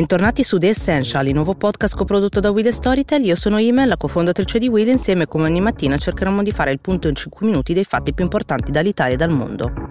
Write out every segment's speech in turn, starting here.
Bentornati su The Essential, il nuovo podcast coprodotto da Will Storytel. Io sono Ime, la cofondatrice di Will, insieme come ogni mattina cercheremo di fare il punto in 5 minuti dei fatti più importanti dall'Italia e dal mondo.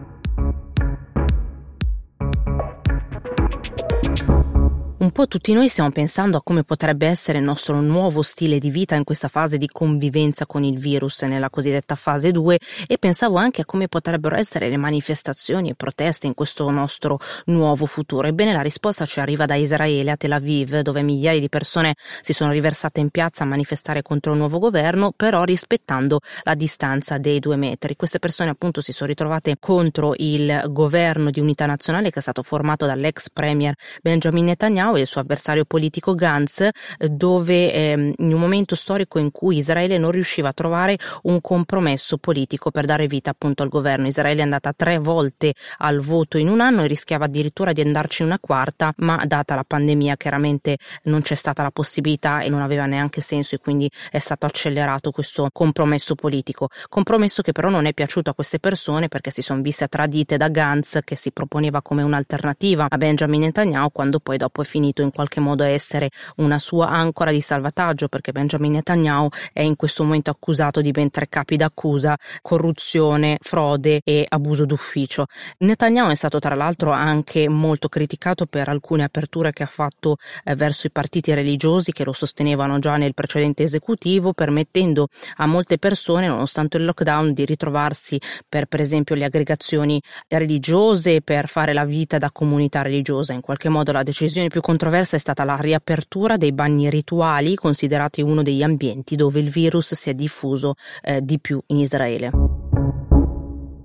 Un po' tutti noi stiamo pensando a come potrebbe essere il nostro nuovo stile di vita in questa fase di convivenza con il virus nella cosiddetta fase 2 e pensavo anche a come potrebbero essere le manifestazioni e proteste in questo nostro nuovo futuro. Ebbene la risposta ci arriva da Israele a Tel Aviv dove migliaia di persone si sono riversate in piazza a manifestare contro il nuovo governo però rispettando la distanza dei due metri. Queste persone appunto si sono ritrovate contro il governo di unità nazionale che è stato formato dall'ex premier Benjamin Netanyahu e suo avversario politico Gantz, dove ehm, in un momento storico in cui Israele non riusciva a trovare un compromesso politico per dare vita appunto al governo. Israele è andata tre volte al voto in un anno e rischiava addirittura di andarci una quarta, ma data la pandemia chiaramente non c'è stata la possibilità e non aveva neanche senso e quindi è stato accelerato questo compromesso politico. Compromesso che però non è piaciuto a queste persone perché si sono viste tradite da Gantz che si proponeva come un'alternativa a Benjamin Netanyahu quando poi dopo è finito finito in qualche modo a essere una sua ancora di salvataggio perché Benjamin Netanyahu è in questo momento accusato di ben tre capi d'accusa, corruzione, frode e abuso d'ufficio. Netanyahu è stato tra l'altro anche molto criticato per alcune aperture che ha fatto eh, verso i partiti religiosi che lo sostenevano già nel precedente esecutivo, permettendo a molte persone, nonostante il lockdown, di ritrovarsi per per esempio le aggregazioni religiose per fare la vita da comunità religiosa. In qualche modo la decisione più controversa è stata la riapertura dei bagni rituali, considerati uno degli ambienti dove il virus si è diffuso eh, di più in Israele.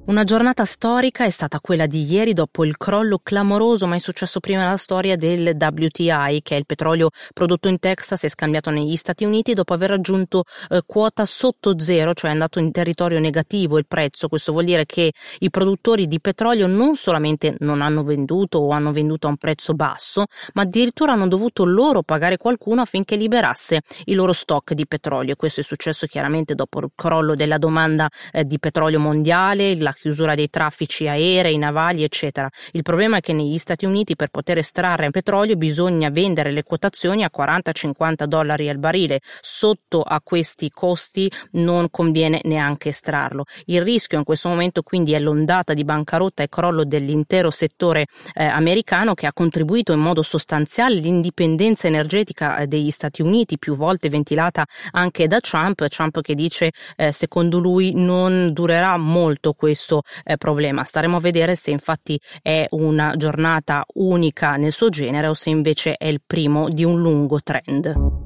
Una giornata storica è stata quella di ieri dopo il crollo clamoroso mai successo prima nella storia del WTI, che è il petrolio prodotto in Texas e scambiato negli Stati Uniti dopo aver raggiunto eh, quota sotto zero, cioè è andato in territorio negativo il prezzo. Questo vuol dire che i produttori di petrolio non solamente non hanno venduto o hanno venduto a un prezzo basso, ma addirittura hanno dovuto loro pagare qualcuno affinché liberasse i loro stock di petrolio. Questo è successo chiaramente dopo il crollo della domanda eh, di petrolio mondiale, la chiusura dei traffici aerei, navali, eccetera. Il problema è che negli Stati Uniti per poter estrarre petrolio bisogna vendere le quotazioni a 40-50 dollari al barile. Sotto a questi costi non conviene neanche estrarlo. Il rischio in questo momento quindi è l'ondata di bancarotta e crollo dell'intero settore eh, americano che ha contribuito in modo sostanziale all'indipendenza energetica eh, degli Stati Uniti, più volte ventilata anche da Trump. Trump che dice eh, secondo lui non durerà molto questo questo eh, problema. Staremo a vedere se infatti è una giornata unica nel suo genere o se invece è il primo di un lungo trend.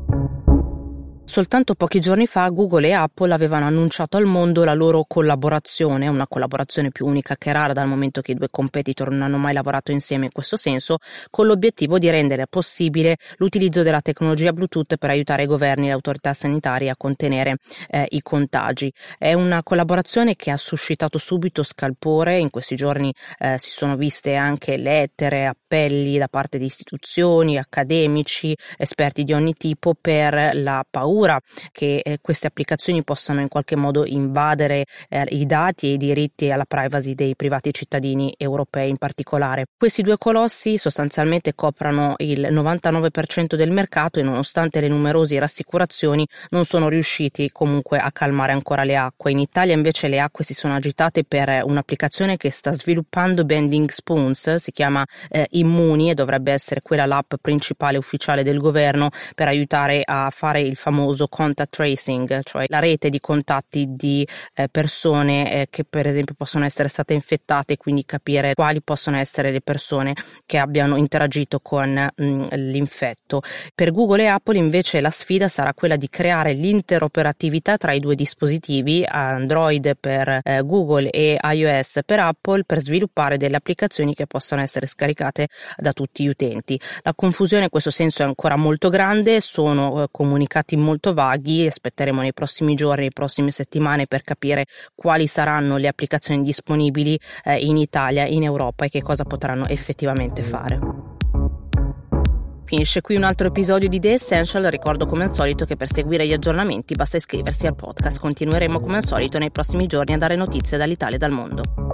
Soltanto pochi giorni fa Google e Apple avevano annunciato al mondo la loro collaborazione, una collaborazione più unica che rara dal momento che i due competitor non hanno mai lavorato insieme in questo senso, con l'obiettivo di rendere possibile l'utilizzo della tecnologia Bluetooth per aiutare i governi e le autorità sanitarie a contenere eh, i contagi. È una collaborazione che ha suscitato subito scalpore, in questi giorni eh, si sono viste anche lettere, appelli da parte di istituzioni, accademici, esperti di ogni tipo per la paura che eh, queste applicazioni possano in qualche modo invadere eh, i dati e i diritti alla privacy dei privati cittadini europei in particolare. Questi due colossi sostanzialmente coprono il 99% del mercato e nonostante le numerose rassicurazioni non sono riusciti comunque a calmare ancora le acque. In Italia invece le acque si sono agitate per un'applicazione che sta sviluppando Bending Spoons, si chiama eh, Immuni e dovrebbe essere quella l'app principale ufficiale del governo per aiutare a fare il famoso contact tracing, cioè la rete di contatti di eh, persone eh, che per esempio possono essere state infettate e quindi capire quali possono essere le persone che abbiano interagito con mh, mm, l'infetto. Per Google e Apple invece la sfida sarà quella di creare l'interoperatività tra i due dispositivi, Android per eh, Google e iOS per Apple, per sviluppare delle applicazioni che possano essere scaricate da tutti gli utenti. La confusione in questo senso è ancora molto grande, sono eh, comunicati molto vaghi, aspetteremo nei prossimi giorni, nei prossime settimane per capire quali saranno le applicazioni disponibili eh, in Italia, in Europa e che cosa potranno effettivamente fare. Finisce qui un altro episodio di The Essential, ricordo come al solito che per seguire gli aggiornamenti basta iscriversi al podcast, continueremo come al solito nei prossimi giorni a dare notizie dall'Italia e dal mondo.